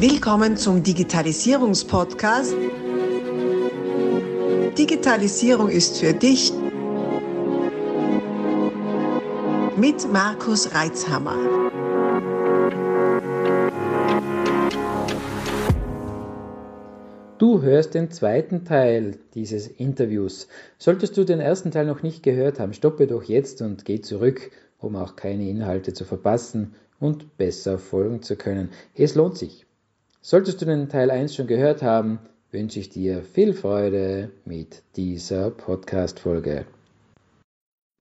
Willkommen zum Digitalisierungspodcast. Digitalisierung ist für dich mit Markus Reitzhammer. Du hörst den zweiten Teil dieses Interviews. Solltest du den ersten Teil noch nicht gehört haben, stoppe doch jetzt und geh zurück, um auch keine Inhalte zu verpassen und besser folgen zu können. Es lohnt sich. Solltest du den Teil 1 schon gehört haben, wünsche ich dir viel Freude mit dieser Podcast-Folge.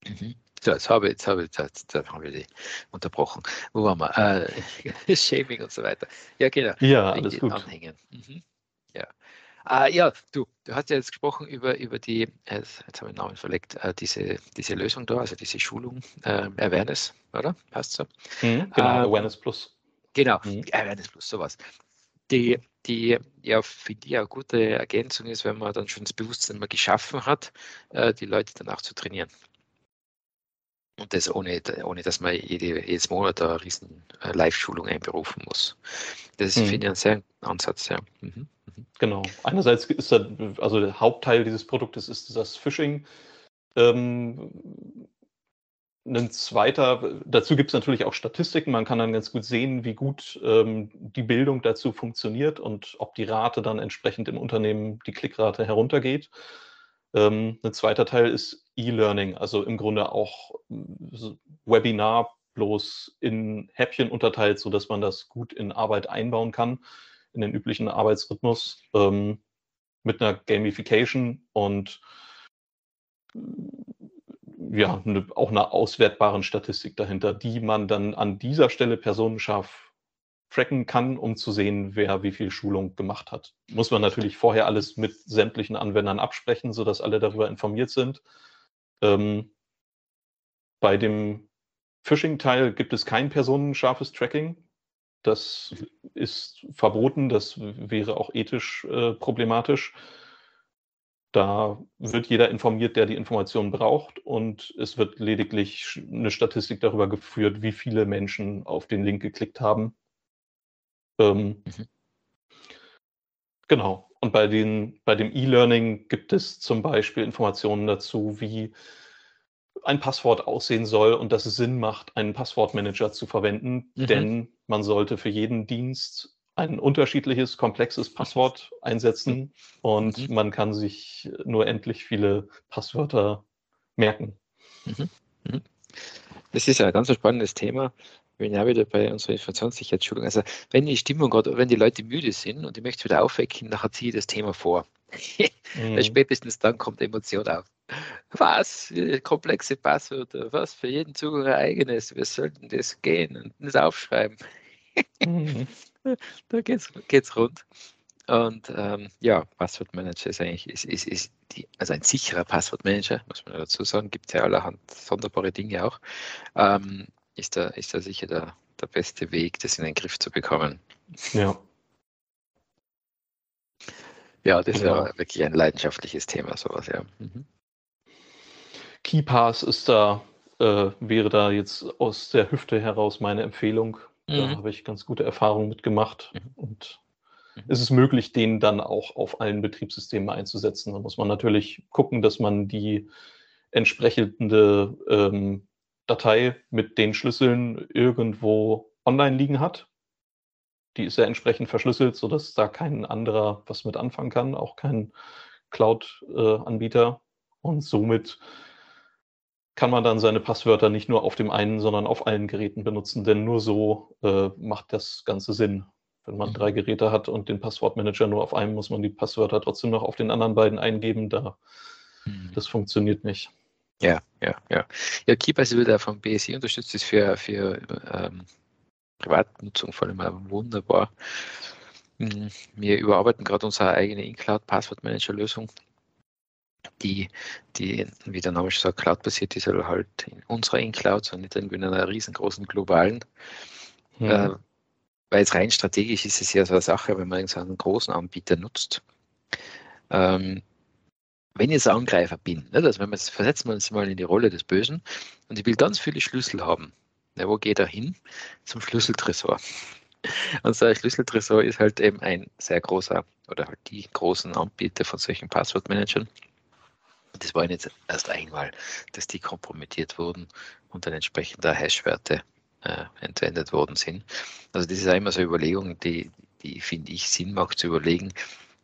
Mhm. So, jetzt habe, jetzt habe, jetzt, jetzt haben wir die unterbrochen. Wo waren wir? Äh, Shaming und so weiter. Ja, genau. Ja, alles gut. Anhängen. Mhm. Ja. Äh, ja, du, du hast ja jetzt gesprochen über, über die, jetzt, jetzt habe ich den Namen verlegt, äh, diese, diese Lösung da, also diese Schulung, äh, Awareness, oder? Passt so? Mhm, genau, ähm, Awareness Plus. Genau, mhm. Awareness Plus, sowas die, die ja für die eine gute Ergänzung ist, wenn man dann schon das Bewusstsein mal geschaffen hat, äh, die Leute danach zu trainieren. Und das ohne, ohne dass man jede, jedes Monat eine riesen äh, Live-Schulung einberufen muss. Das mhm. finde ich einen sehr Ansatz, ja. Mhm. Mhm. Genau. Einerseits ist da, also der Hauptteil dieses Produktes ist das Phishing. Ähm, ein zweiter, dazu gibt es natürlich auch Statistiken. Man kann dann ganz gut sehen, wie gut ähm, die Bildung dazu funktioniert und ob die Rate dann entsprechend im Unternehmen, die Klickrate heruntergeht. Ähm, ein zweiter Teil ist E-Learning, also im Grunde auch äh, Webinar bloß in Häppchen unterteilt, sodass man das gut in Arbeit einbauen kann, in den üblichen Arbeitsrhythmus ähm, mit einer Gamification und ja, eine, auch einer auswertbaren Statistik dahinter, die man dann an dieser Stelle personenscharf tracken kann, um zu sehen, wer wie viel Schulung gemacht hat. Muss man natürlich vorher alles mit sämtlichen Anwendern absprechen, sodass alle darüber informiert sind. Ähm, bei dem Phishing-Teil gibt es kein personenscharfes Tracking. Das ist verboten, das wäre auch ethisch äh, problematisch. Da wird jeder informiert, der die Informationen braucht und es wird lediglich eine Statistik darüber geführt, wie viele Menschen auf den Link geklickt haben. Ähm, mhm. Genau. Und bei, den, bei dem E-Learning gibt es zum Beispiel Informationen dazu, wie ein Passwort aussehen soll und dass es Sinn macht, einen Passwortmanager zu verwenden, mhm. denn man sollte für jeden Dienst ein unterschiedliches, komplexes Passwort einsetzen und mhm. man kann sich nur endlich viele Passwörter merken. Mhm. Mhm. Das ist ja ein ganz spannendes Thema. Ich bin ja wieder bei unserer Informationssicherheitsschulung. Also, wenn die Stimmung gerade, wenn die Leute müde sind und ich möchte wieder aufwecken, nachher ziehe ich das Thema vor. mhm. Spätestens dann kommt Emotion auf. Was? Komplexe Passwörter? Was? Für jeden Zugang ein eigenes? Wir sollten das gehen und das aufschreiben. mhm. da geht's, geht's rund. Und ähm, ja, Passwortmanager ist eigentlich ist, ist, ist die, also ein sicherer Passwortmanager, muss man dazu sagen, gibt es ja allerhand sonderbare Dinge auch. Ähm, ist, da, ist da sicher der, der beste Weg, das in den Griff zu bekommen. Ja. Ja, das genau. ist ja wirklich ein leidenschaftliches Thema, sowas, ja. Mhm. KeyPass ist da, äh, wäre da jetzt aus der Hüfte heraus meine Empfehlung. Da mhm. habe ich ganz gute Erfahrungen mitgemacht. Mhm. Und mhm. ist es möglich, den dann auch auf allen Betriebssystemen einzusetzen. Da muss man natürlich gucken, dass man die entsprechende ähm, Datei mit den Schlüsseln irgendwo online liegen hat. Die ist ja entsprechend verschlüsselt, sodass da kein anderer was mit anfangen kann, auch kein Cloud-Anbieter. Äh, Und somit kann man dann seine Passwörter nicht nur auf dem einen, sondern auf allen Geräten benutzen, denn nur so äh, macht das Ganze Sinn. Wenn man drei mhm. Geräte hat und den Passwortmanager nur auf einem, muss man die Passwörter trotzdem noch auf den anderen beiden eingeben. Da, mhm. Das funktioniert nicht. Ja, ja, ja. Ja, Keybase wird ja vom BSI unterstützt, ist für, für ähm, Privatnutzung vor allem wunderbar. Mhm. Wir überarbeiten gerade unsere eigene In-Cloud-Passwortmanager-Lösung die, die, wie der Name schon sagt, Cloud-basiert ist, aber halt in unserer In-Cloud, sondern nicht irgendwie in einer riesengroßen globalen. Ja. Äh, weil jetzt rein strategisch ist es ja so eine Sache, wenn man so einen großen Anbieter nutzt. Ähm, wenn ich jetzt Angreifer bin, ne, also wenn man versetzen wir uns mal in die Rolle des Bösen und ich will ganz viele Schlüssel haben. Ja, wo geht er hin? Zum Schlüsseltresor. Und so ein Schlüsseltresor ist halt eben ein sehr großer oder halt die großen Anbieter von solchen Passwortmanagern. Das war jetzt erst einmal, dass die kompromittiert wurden und dann entsprechend Hashwerte äh, entwendet worden sind. Also das ist immer so eine Überlegung, die, die finde ich Sinn macht zu überlegen,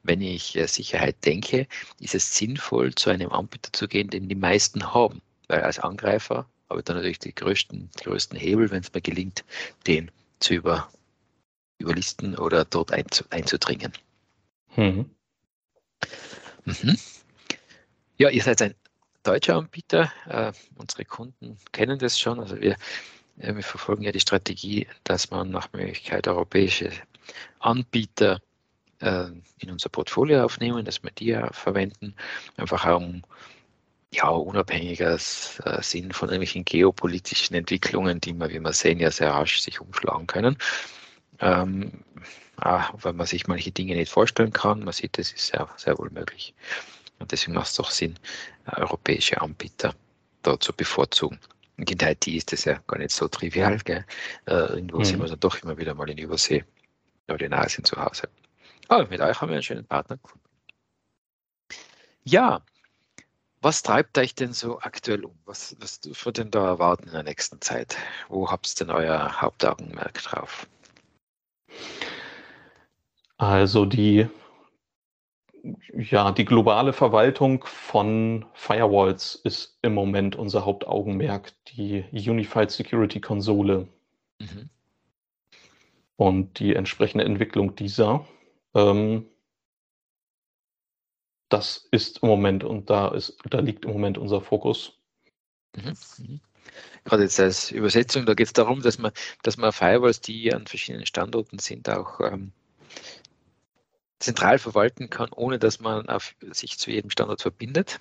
wenn ich äh, Sicherheit denke, ist es sinnvoll, zu einem Anbieter zu gehen, den die meisten haben. Weil als Angreifer habe ich dann natürlich die größten, die größten Hebel, wenn es mir gelingt, den zu über, überlisten oder dort einzudringen. Mhm. Mhm. Ja, ihr seid ein deutscher Anbieter. Äh, unsere Kunden kennen das schon. Also wir, äh, wir verfolgen ja die Strategie, dass man nach Möglichkeit europäische Anbieter äh, in unser Portfolio aufnehmen, dass wir die ja verwenden, einfach auch um ja, unabhängiger äh, sind von irgendwelchen geopolitischen Entwicklungen, die man, wie wir sehen, ja sehr rasch sich umschlagen können. Ähm, weil man sich manche Dinge nicht vorstellen kann. Man sieht, das ist sehr, sehr wohl möglich. Und deswegen macht es doch Sinn, europäische Anbieter da zu bevorzugen. Und in der IT ist das ja gar nicht so trivial. Gell? Äh, irgendwo mhm. sind wir dann doch immer wieder mal in Übersee oder in Asien zu Hause. Aber mit euch haben wir einen schönen Partner gefunden. Ja, was treibt euch denn so aktuell um? Was, was dürfen wir denn da erwarten in der nächsten Zeit? Wo habt ihr denn euer Hauptaugenmerk drauf? Also die, ja, die globale Verwaltung von Firewalls ist im Moment unser Hauptaugenmerk, die Unified Security Konsole mhm. und die entsprechende Entwicklung dieser. Ähm, das ist im Moment und da ist, da liegt im Moment unser Fokus. Mhm. mhm. Gerade jetzt als Übersetzung, da geht es darum, dass man, dass man Firewalls, die an verschiedenen Standorten sind, auch ähm, zentral verwalten kann, ohne dass man sich zu jedem Standort verbindet.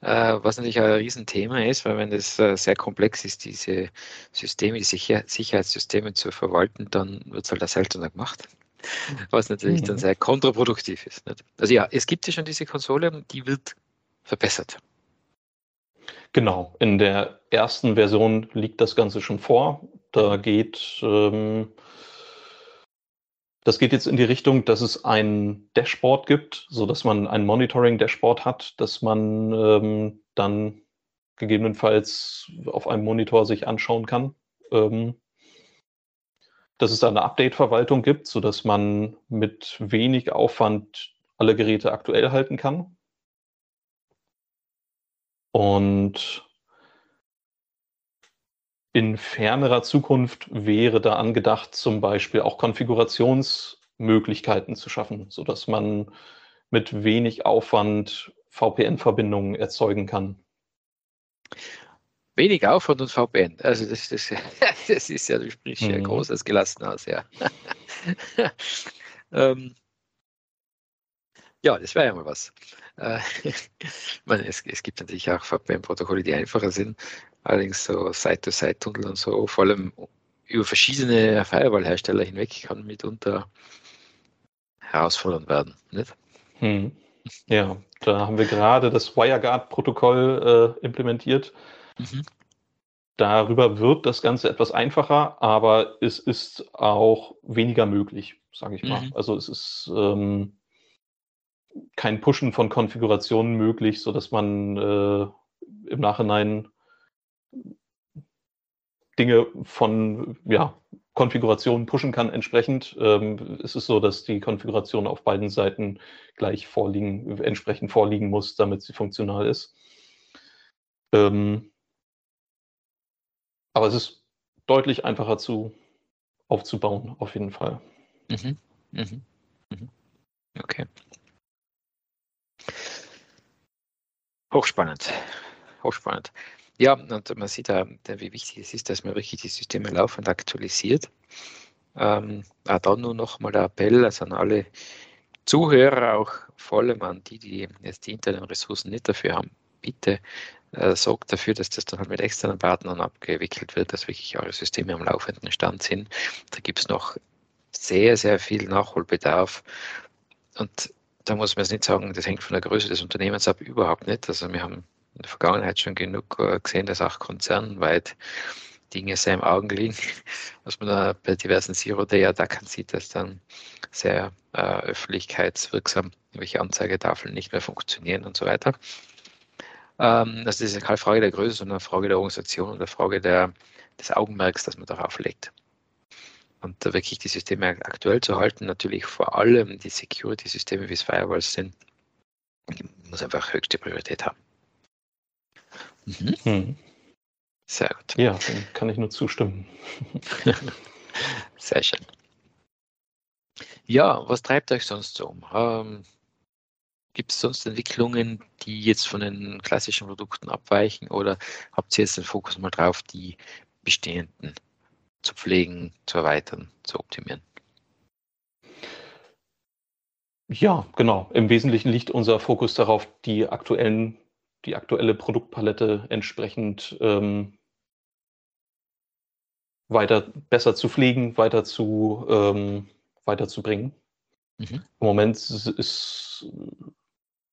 Äh, was natürlich ein Riesenthema ist, weil wenn das äh, sehr komplex ist, diese Systeme, die Sicher Sicherheitssysteme zu verwalten, dann wird es halt seltener gemacht was natürlich mhm. dann sehr kontraproduktiv ist. Nicht? Also ja, es gibt ja schon diese Konsole, die wird verbessert. Genau, in der ersten Version liegt das Ganze schon vor. Da geht, ähm, das geht jetzt in die Richtung, dass es ein Dashboard gibt, sodass man ein Monitoring-Dashboard hat, dass man ähm, dann gegebenenfalls auf einem Monitor sich anschauen kann. Ähm, dass es da eine Update-Verwaltung gibt, sodass man mit wenig Aufwand alle Geräte aktuell halten kann. Und in fernerer Zukunft wäre da angedacht, zum Beispiel auch Konfigurationsmöglichkeiten zu schaffen, sodass man mit wenig Aufwand VPN-Verbindungen erzeugen kann. Wenig Aufwand und VPN. Also das, das, das ist ja, du sprichst mhm. ja großes Gelassenhaus, ja. ähm, ja, das wäre ja mal was. Äh, meine, es, es, gibt natürlich auch VPN-Protokolle, die einfacher sind, allerdings so Side-to-Side-Tunnel und so, vor allem über verschiedene Firewall-Hersteller hinweg, kann mitunter herausfordernd werden. Nicht? Hm. Ja, da haben wir gerade das WireGuard-Protokoll äh, implementiert. Mhm. Darüber wird das Ganze etwas einfacher, aber es ist auch weniger möglich, sage ich mal. Mhm. Also es ist ähm, kein Pushen von Konfigurationen möglich, sodass man äh, im Nachhinein Dinge von ja, Konfigurationen pushen kann entsprechend. Ähm, es ist so, dass die Konfiguration auf beiden Seiten gleich vorliegen, entsprechend vorliegen muss, damit sie funktional ist. Ähm, aber es ist deutlich einfacher zu aufzubauen, auf jeden Fall. Mhm. Mhm. Mhm. Okay. Hochspannend. Hochspannend. Ja, und man sieht da, wie wichtig es ist, dass man wirklich die Systeme laufend aktualisiert. Ähm, auch dann nur nochmal der Appell also an alle Zuhörer, auch vor allem an die, die jetzt die internen Ressourcen nicht dafür haben. Bitte äh, sorgt dafür, dass das dann halt mit externen Partnern abgewickelt wird, dass wirklich eure Systeme am laufenden Stand sind. Da gibt es noch sehr, sehr viel Nachholbedarf. Und da muss man jetzt nicht sagen, das hängt von der Größe des Unternehmens ab, überhaupt nicht. Also wir haben in der Vergangenheit schon genug äh, gesehen, dass auch konzernweit Dinge sehr im Augen liegen, was man da bei diversen Zero-Day-Attacken sieht, dass dann sehr äh, öffentlichkeitswirksam welche Anzeigetafeln nicht mehr funktionieren und so weiter. Ähm, also das ist keine Frage der Größe, sondern eine Frage der Organisation und eine Frage der, des Augenmerks, das man darauf legt. Und da wirklich die Systeme aktuell zu halten, natürlich vor allem die Security-Systeme wie es Firewalls sind, muss einfach höchste Priorität haben. Mhm. Hm. Sehr gut. Ja, dann kann ich nur zustimmen. Sehr schön. Ja, was treibt euch sonst so um? Ähm, Gibt es sonst Entwicklungen, die jetzt von den klassischen Produkten abweichen oder habt ihr jetzt den Fokus mal drauf, die bestehenden zu pflegen, zu erweitern, zu optimieren? Ja, genau. Im Wesentlichen liegt unser Fokus darauf, die aktuellen, die aktuelle Produktpalette entsprechend ähm, weiter besser zu pflegen, weiter zu ähm, weiterzubringen. Mhm. Im Moment ist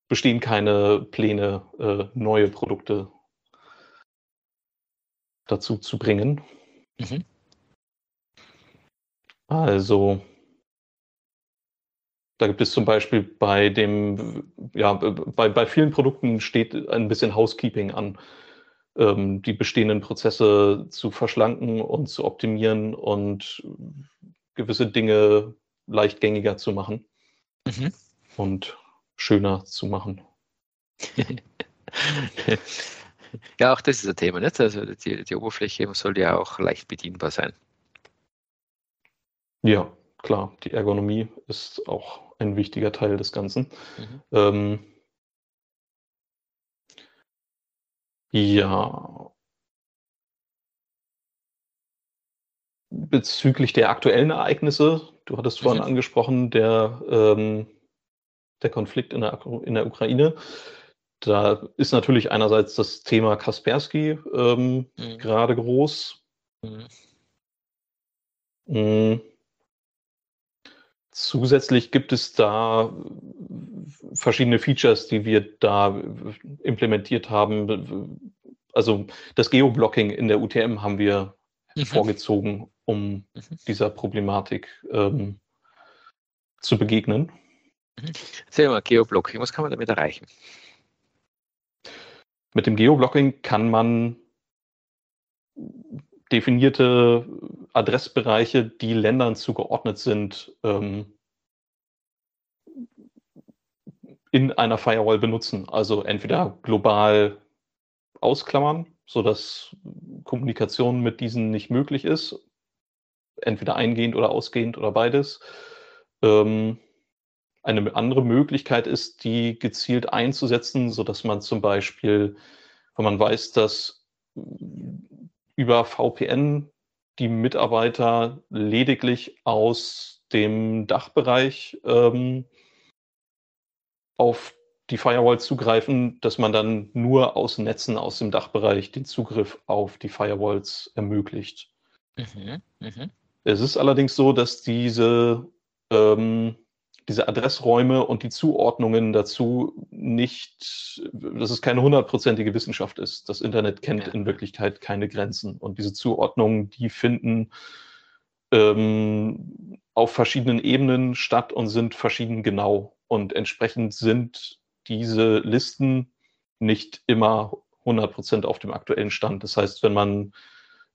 bestehen keine Pläne, äh, neue Produkte dazu zu bringen. Mhm. Also, da gibt es zum Beispiel bei dem, ja, bei, bei vielen Produkten steht ein bisschen Housekeeping an, ähm, die bestehenden Prozesse zu verschlanken und zu optimieren und gewisse Dinge leichtgängiger zu machen. Mhm. Und schöner zu machen. ja, auch das ist ein Thema. Nicht? Also die, die Oberfläche soll ja auch leicht bedienbar sein. Ja, klar. Die Ergonomie ist auch ein wichtiger Teil des Ganzen. Mhm. Ähm, ja. Bezüglich der aktuellen Ereignisse, du hattest vorhin mhm. angesprochen, der ähm, der Konflikt in der, in der Ukraine. Da ist natürlich einerseits das Thema Kaspersky ähm, mhm. gerade groß. Mhm. Mhm. Zusätzlich gibt es da verschiedene Features, die wir da implementiert haben. Also das Geoblocking in der UTM haben wir mhm. vorgezogen, um mhm. dieser Problematik ähm, zu begegnen. Erzähl mal, Geoblocking, was kann man damit erreichen? Mit dem Geoblocking kann man definierte Adressbereiche, die Ländern zugeordnet sind, ähm, in einer Firewall benutzen. Also entweder global ausklammern, sodass Kommunikation mit diesen nicht möglich ist, entweder eingehend oder ausgehend oder beides. Ähm, eine andere Möglichkeit ist, die gezielt einzusetzen, so dass man zum Beispiel, wenn man weiß, dass über VPN die Mitarbeiter lediglich aus dem Dachbereich ähm, auf die Firewall zugreifen, dass man dann nur aus Netzen aus dem Dachbereich den Zugriff auf die Firewalls ermöglicht. Mhm, mh. Es ist allerdings so, dass diese ähm, diese Adressräume und die Zuordnungen dazu nicht, dass es keine hundertprozentige Wissenschaft ist. Das Internet kennt in Wirklichkeit keine Grenzen. Und diese Zuordnungen, die finden ähm, auf verschiedenen Ebenen statt und sind verschieden genau. Und entsprechend sind diese Listen nicht immer 100 auf dem aktuellen Stand. Das heißt, wenn man,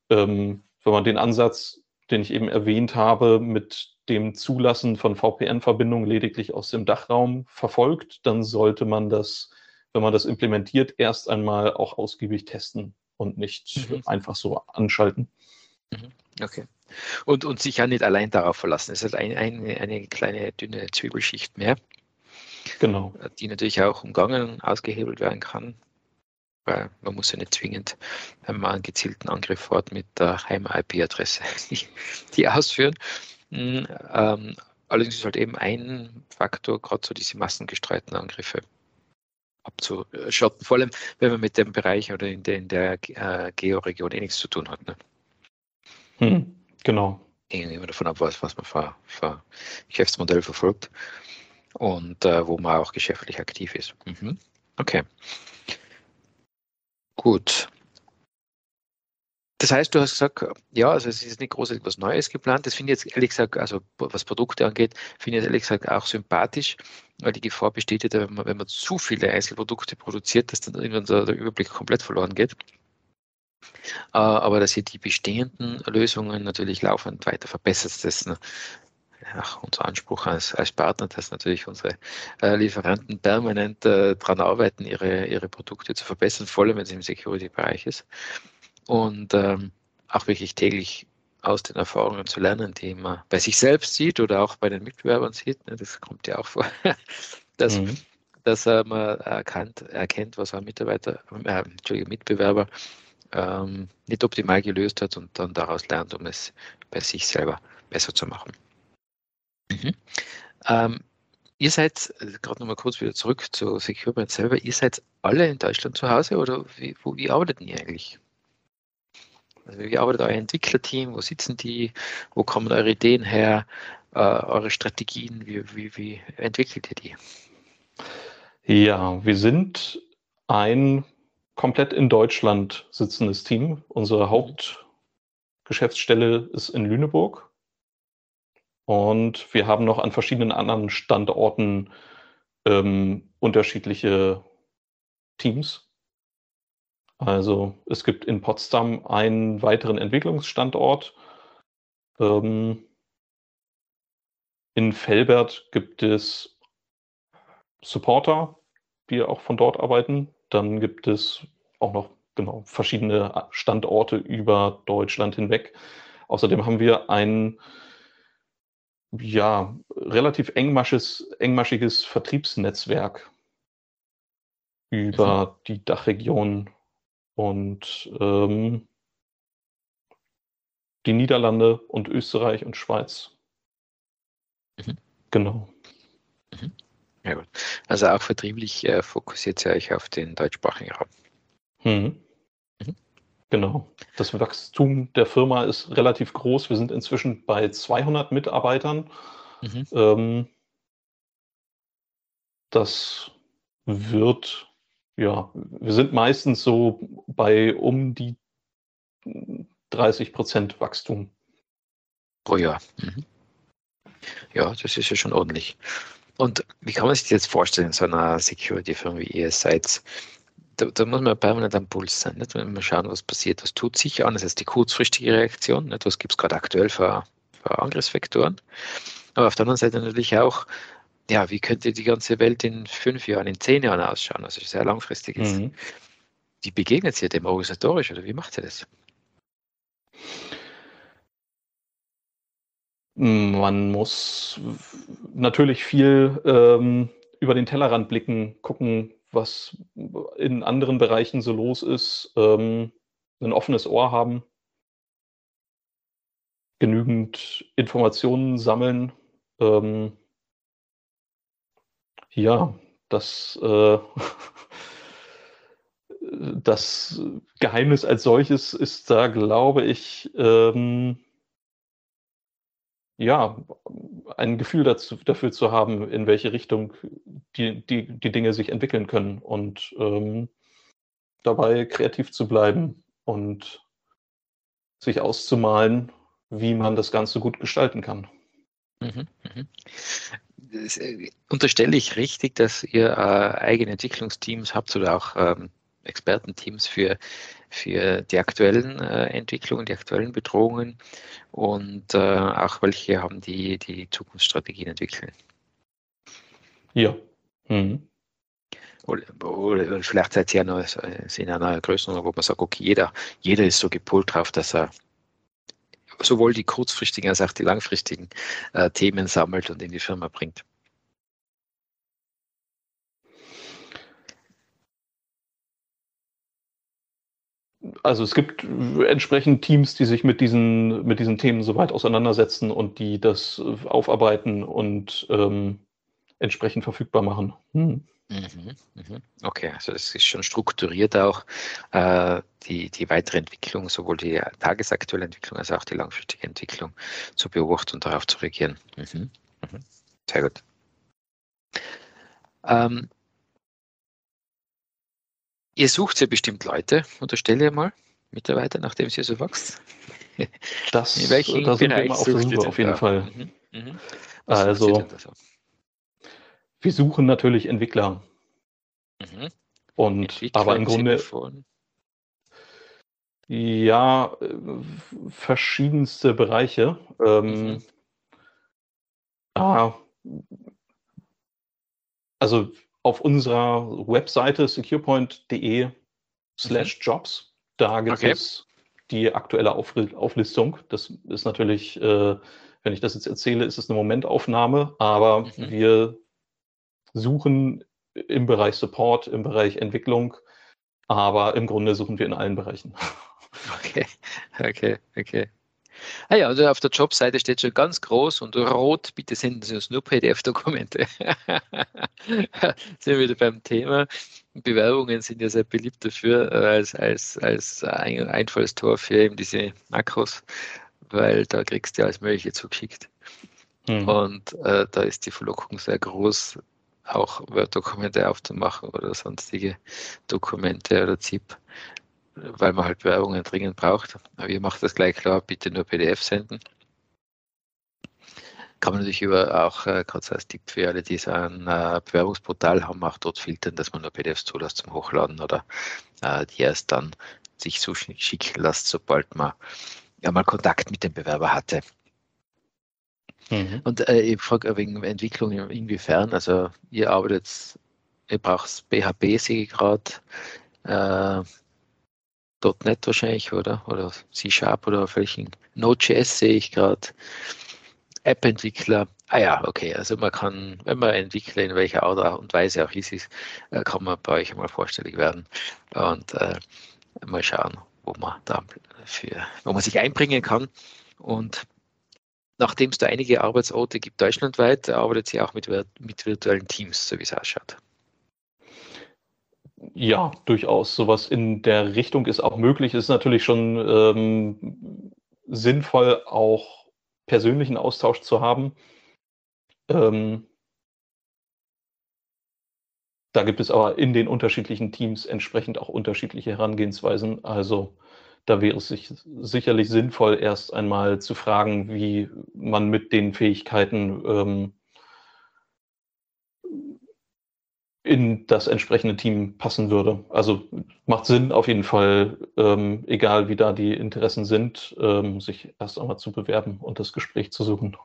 ähm, wenn man den Ansatz, den ich eben erwähnt habe, mit dem Zulassen von VPN-Verbindungen lediglich aus dem Dachraum verfolgt, dann sollte man das, wenn man das implementiert, erst einmal auch ausgiebig testen und nicht mhm. einfach so anschalten. Mhm. Okay. Und, und sich ja nicht allein darauf verlassen. Es ist halt ein, ein, eine kleine dünne Zwiebelschicht mehr. Genau. Die natürlich auch umgangen, ausgehebelt werden kann. Weil man muss ja nicht zwingend, wenn man einen gezielten Angriff hat, mit der Heim-IP-Adresse die ausführen. Mhm, ähm, allerdings ist halt eben ein Faktor, gerade so diese massengestreuten Angriffe abzuschotten, vor allem wenn man mit dem Bereich oder in der, in der äh, Georegion eh nichts zu tun hat. Ne? Hm, genau. Hängt immer davon ab, was, was man für, für Geschäftsmodell verfolgt und äh, wo man auch geschäftlich aktiv ist. Mhm. Okay. Gut. Das heißt, du hast gesagt, ja, also es ist nicht großartig was Neues geplant. Das finde ich jetzt ehrlich gesagt, also was Produkte angeht, finde ich jetzt ehrlich gesagt auch sympathisch, weil die Gefahr besteht ja, wenn man, wenn man zu viele Einzelprodukte produziert, dass dann irgendwann der, der Überblick komplett verloren geht. Äh, aber dass ihr die bestehenden Lösungen natürlich laufend weiter verbessert, das auch unser Anspruch als, als Partner, dass natürlich unsere äh, Lieferanten permanent äh, daran arbeiten, ihre, ihre Produkte zu verbessern, vor allem wenn es im Security-Bereich ist und ähm, auch wirklich täglich aus den Erfahrungen zu lernen, die man bei sich selbst sieht oder auch bei den Mitbewerbern sieht. Ne, das kommt ja auch vor, dass, mhm. dass äh, man erkannt, erkennt, was ein Mitarbeiter, äh, Entschuldigung, Mitbewerber ähm, nicht optimal gelöst hat und dann daraus lernt, um es bei sich selber besser zu machen. Mhm. Ähm, ihr seid, äh, gerade nochmal kurz wieder zurück zu SecureBrand selber, ihr seid alle in Deutschland zu Hause oder wie, wo, wie arbeitet ihr eigentlich? Also wie arbeitet euer Entwicklerteam? Wo sitzen die? Wo kommen eure Ideen her? Äh, eure Strategien? Wie, wie, wie entwickelt ihr die? Ja, wir sind ein komplett in Deutschland sitzendes Team. Unsere Hauptgeschäftsstelle ist in Lüneburg. Und wir haben noch an verschiedenen anderen Standorten ähm, unterschiedliche Teams. Also es gibt in Potsdam einen weiteren Entwicklungsstandort. Ähm, in Felbert gibt es Supporter, die auch von dort arbeiten. Dann gibt es auch noch genau verschiedene Standorte über Deutschland hinweg. Außerdem haben wir ein ja, relativ engmaschiges, engmaschiges Vertriebsnetzwerk über die Dachregion und ähm, die Niederlande und Österreich und Schweiz. Mhm. Genau. Mhm. Ja, gut. Also auch vertrieblich äh, fokussiert ihr euch auf den deutschsprachigen Raum. Mhm. Genau. Das Wachstum der Firma ist relativ groß. Wir sind inzwischen bei 200 Mitarbeitern. Mhm. Ähm, das wird ja, wir sind meistens so bei um die 30 Prozent Wachstum. Pro Jahr. Mhm. Ja, das ist ja schon ordentlich. Und wie kann man sich das jetzt vorstellen, so einer Security-Firma wie ihr seid? Da, da, muss man permanent am Puls sein. Nicht? Wenn wir schauen, was passiert, was tut sich an, das ist die kurzfristige Reaktion, nicht? was gibt es gerade aktuell für, für Angriffsvektoren. Aber auf der anderen Seite natürlich auch, ja, wie könnte die ganze Welt in fünf Jahren, in zehn Jahren ausschauen? Also sehr langfristig ist. Mhm. Wie begegnet ihr dem organisatorisch oder wie macht ihr das? Man muss natürlich viel ähm, über den Tellerrand blicken, gucken, was in anderen Bereichen so los ist, ähm, ein offenes Ohr haben, genügend Informationen sammeln. Ähm, ja, das, äh, das Geheimnis als solches ist da, glaube ich, ähm, ja, ein Gefühl dazu, dafür zu haben, in welche Richtung die, die, die Dinge sich entwickeln können und ähm, dabei kreativ zu bleiben und sich auszumalen, wie man das Ganze gut gestalten kann. Mhm, mhm äh, unterstelle ich richtig, dass ihr äh, eigene Entwicklungsteams habt oder auch ähm, Expertenteams für, für die aktuellen äh, Entwicklungen, die aktuellen Bedrohungen und äh, auch welche haben die, die Zukunftsstrategien entwickeln. Ja. Mhm. Oder, oder, vielleicht seid ihr ja noch in einer Größenordnung, wo man sagt, okay, jeder, jeder ist so gepolt drauf, dass er sowohl die kurzfristigen als auch die langfristigen äh, Themen sammelt und in die Firma bringt. Also es gibt entsprechend Teams, die sich mit diesen, mit diesen Themen so weit auseinandersetzen und die das aufarbeiten und ähm, entsprechend verfügbar machen. Hm. Mhm, mhm. Okay, also es ist schon strukturiert auch äh, die, die weitere Entwicklung, sowohl die tagesaktuelle Entwicklung als auch die langfristige Entwicklung zu beobachten und darauf zu reagieren. Mhm. Mhm. Sehr gut. Ähm, ihr sucht ja bestimmt Leute, unterstelle ich mal. Mitarbeiter, nachdem sie so wächst? Das, In welchem da sind wir Bereich immer auf der Suche auf jeden da? Fall. Mhm. Mhm. Also- so? Wir suchen natürlich Entwickler Mhm. und Entwickler aber im Grunde von- ja äh, verschiedenste Bereiche. Ähm, Mhm. ah, also auf unserer Webseite securepoint.de slash jobs, da gibt Mhm. Okay. es die aktuelle Aufri- Auflistung. Das ist natürlich, äh, wenn ich das jetzt erzähle, ist es eine Momentaufnahme, aber Mhm. wir suchen im Bereich Support, im Bereich Entwicklung, aber im Grunde suchen wir in allen Bereichen. Okay, okay, okay. Ah ja, also auf der Jobseite steht schon ganz groß und rot, bitte senden Sie uns nur PDF-Dokumente. sind wir wieder beim Thema. Bewerbungen sind ja sehr beliebt dafür, äh, als, als, als ein Einfallstor für eben diese Makros, weil da kriegst du ja alles Mögliche zugeschickt. Hm. Und äh, da ist die Verlockung sehr groß, auch Word-Dokumente aufzumachen oder sonstige Dokumente oder ZIP, weil man halt Bewerbungen dringend braucht. Aber ihr macht das gleich klar, bitte nur PDF senden. Kann man natürlich über auch äh, gerade als Tipp für alle, die so ein äh, Bewerbungsportal haben, auch dort filtern, dass man nur PDFs zulässt zum Hochladen oder äh, die erst dann sich so sch- schicken lässt, sobald man ja mal Kontakt mit dem Bewerber hatte. Mhm. Und äh, ich frage wegen Entwicklung in- inwiefern, also ihr arbeitet, ihr braucht PHP, sehe ich gerade, äh, .NET wahrscheinlich, oder? Oder C-Sharp oder auf welchen? Node.js sehe ich gerade. App-Entwickler. Ah ja, okay. Also man kann, wenn man Entwickler in welcher Art und Weise auch ist, äh, kann man bei euch einmal vorstellig werden und äh, mal schauen, wo man da für, wo man sich einbringen kann. Und nachdem es da einige Arbeitsorte gibt deutschlandweit, arbeitet sie auch mit, mit virtuellen Teams, so wie es ausschaut. Ja, durchaus. Sowas in der Richtung ist auch möglich. Ist natürlich schon ähm, sinnvoll, auch persönlichen Austausch zu haben. Ähm, da gibt es aber in den unterschiedlichen Teams entsprechend auch unterschiedliche Herangehensweisen. Also da wäre es sich sicherlich sinnvoll, erst einmal zu fragen, wie man mit den Fähigkeiten ähm, in das entsprechende Team passen würde. Also macht Sinn auf jeden Fall, ähm, egal wie da die Interessen sind, ähm, sich erst einmal zu bewerben und das Gespräch zu suchen.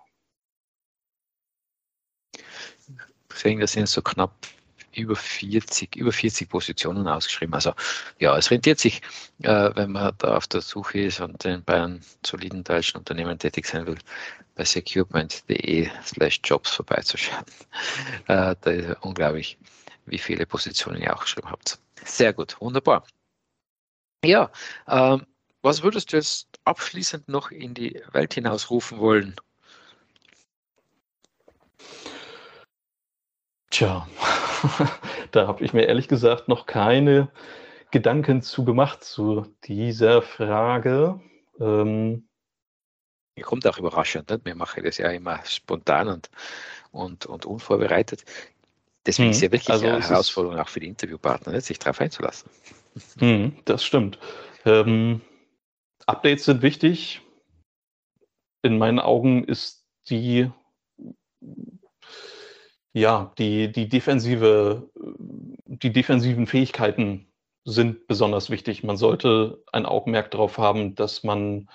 Deswegen, das sind so knapp über 40, über 40 Positionen ausgeschrieben. Also ja, es rentiert sich, äh, wenn man da auf der Suche ist und in bei einem soliden deutschen Unternehmen tätig sein will, bei securepoint.de slash jobs vorbeizuschauen. Äh, da ist unglaublich, wie viele Positionen ihr auch geschrieben habt. Sehr gut, wunderbar. Ja, ähm, was würdest du jetzt abschließend noch in die Welt hinausrufen wollen? Tja, da habe ich mir ehrlich gesagt noch keine Gedanken zu gemacht zu dieser Frage. Ähm, Mir kommt auch überraschend, nicht? wir machen das ja immer spontan und, und, und unvorbereitet. Deswegen Mhm. ist ja wirklich Also eine Herausforderung auch für die Interviewpartner, nicht? sich darauf einzulassen. hm, das stimmt. Ähm, Updates sind wichtig. In meinen Augen ist die, ja, die, die defensive, die defensiven Fähigkeiten sind besonders wichtig. Man sollte ein Augenmerk darauf haben, dass man,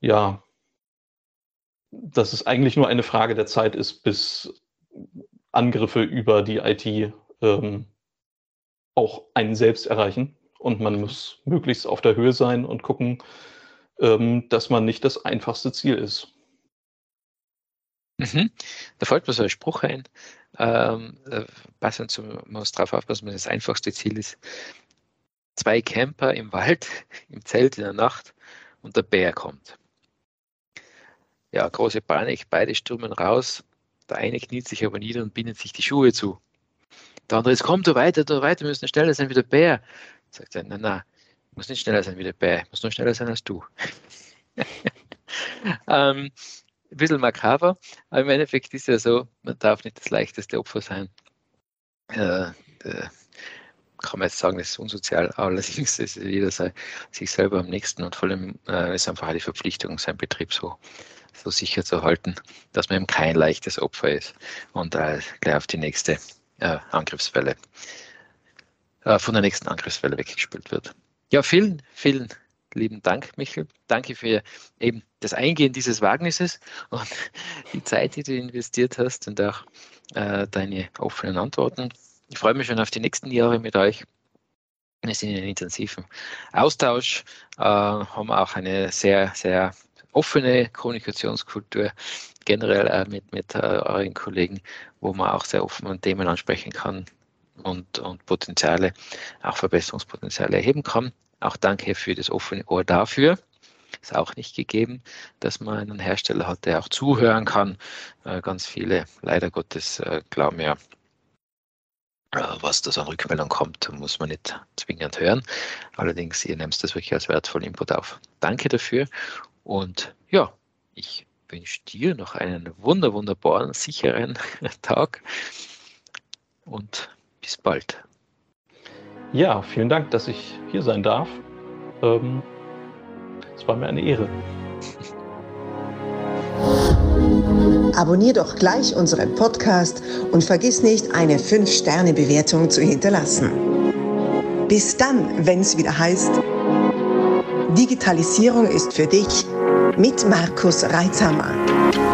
ja, dass es eigentlich nur eine Frage der Zeit ist, bis Angriffe über die IT ähm, auch einen selbst erreichen. Und man muss möglichst auf der Höhe sein und gucken, ähm, dass man nicht das einfachste Ziel ist. Mhm. Da fällt mir so ein Spruch ein, ähm, äh, passend zum, man muss darauf aufpassen, dass das einfachste Ziel ist. Zwei Camper im Wald, im Zelt in der Nacht und der Bär kommt. Ja, große Panik, beide stürmen raus. Der eine kniet sich aber nieder und bindet sich die Schuhe zu. Der andere ist, komm, du weiter, du weiter, wir müssen schneller sein wie der Bär. Sagt er, nein, ich muss nicht schneller sein wie der Bär, muss nur schneller sein als du. ähm, ein bisschen makaber, aber im Endeffekt ist ja so, man darf nicht das leichteste Opfer sein. Äh, äh, kann man jetzt sagen, das ist unsozial, allerdings ist jeder sei, sich selber am nächsten und vor allem äh, ist einfach die Verpflichtung, seinen Betrieb so, so sicher zu halten, dass man eben kein leichtes Opfer ist und äh, gleich auf die nächste äh, Angriffswelle, äh, von der nächsten Angriffswelle weggespült wird. Ja, vielen, vielen lieben Dank, Michael. Danke für eben das Eingehen dieses Wagnisses und die Zeit, die du investiert hast und auch äh, deine offenen Antworten. Ich freue mich schon auf die nächsten Jahre mit euch. Wir sind in einem intensiven Austausch, äh, haben auch eine sehr, sehr offene Kommunikationskultur generell äh, mit, mit äh, euren Kollegen, wo man auch sehr offen an Themen ansprechen kann und, und Potenziale, auch Verbesserungspotenziale erheben kann. Auch danke für das offene Ohr dafür. Ist auch nicht gegeben, dass man einen Hersteller hat, der auch zuhören kann. Äh, ganz viele, leider Gottes, äh, glauben ja, äh, was das an Rückmeldung kommt, muss man nicht zwingend hören. Allerdings, ihr nehmt das wirklich als wertvollen Input auf. Danke dafür und ja, ich wünsche dir noch einen wunder, wunderbaren, sicheren Tag und bis bald. Ja, vielen Dank, dass ich hier sein darf. Ähm, es war mir eine Ehre. Abonnier doch gleich unseren Podcast und vergiss nicht, eine 5-Sterne-Bewertung zu hinterlassen. Bis dann, wenn es wieder heißt, Digitalisierung ist für dich mit Markus Reitzhammer.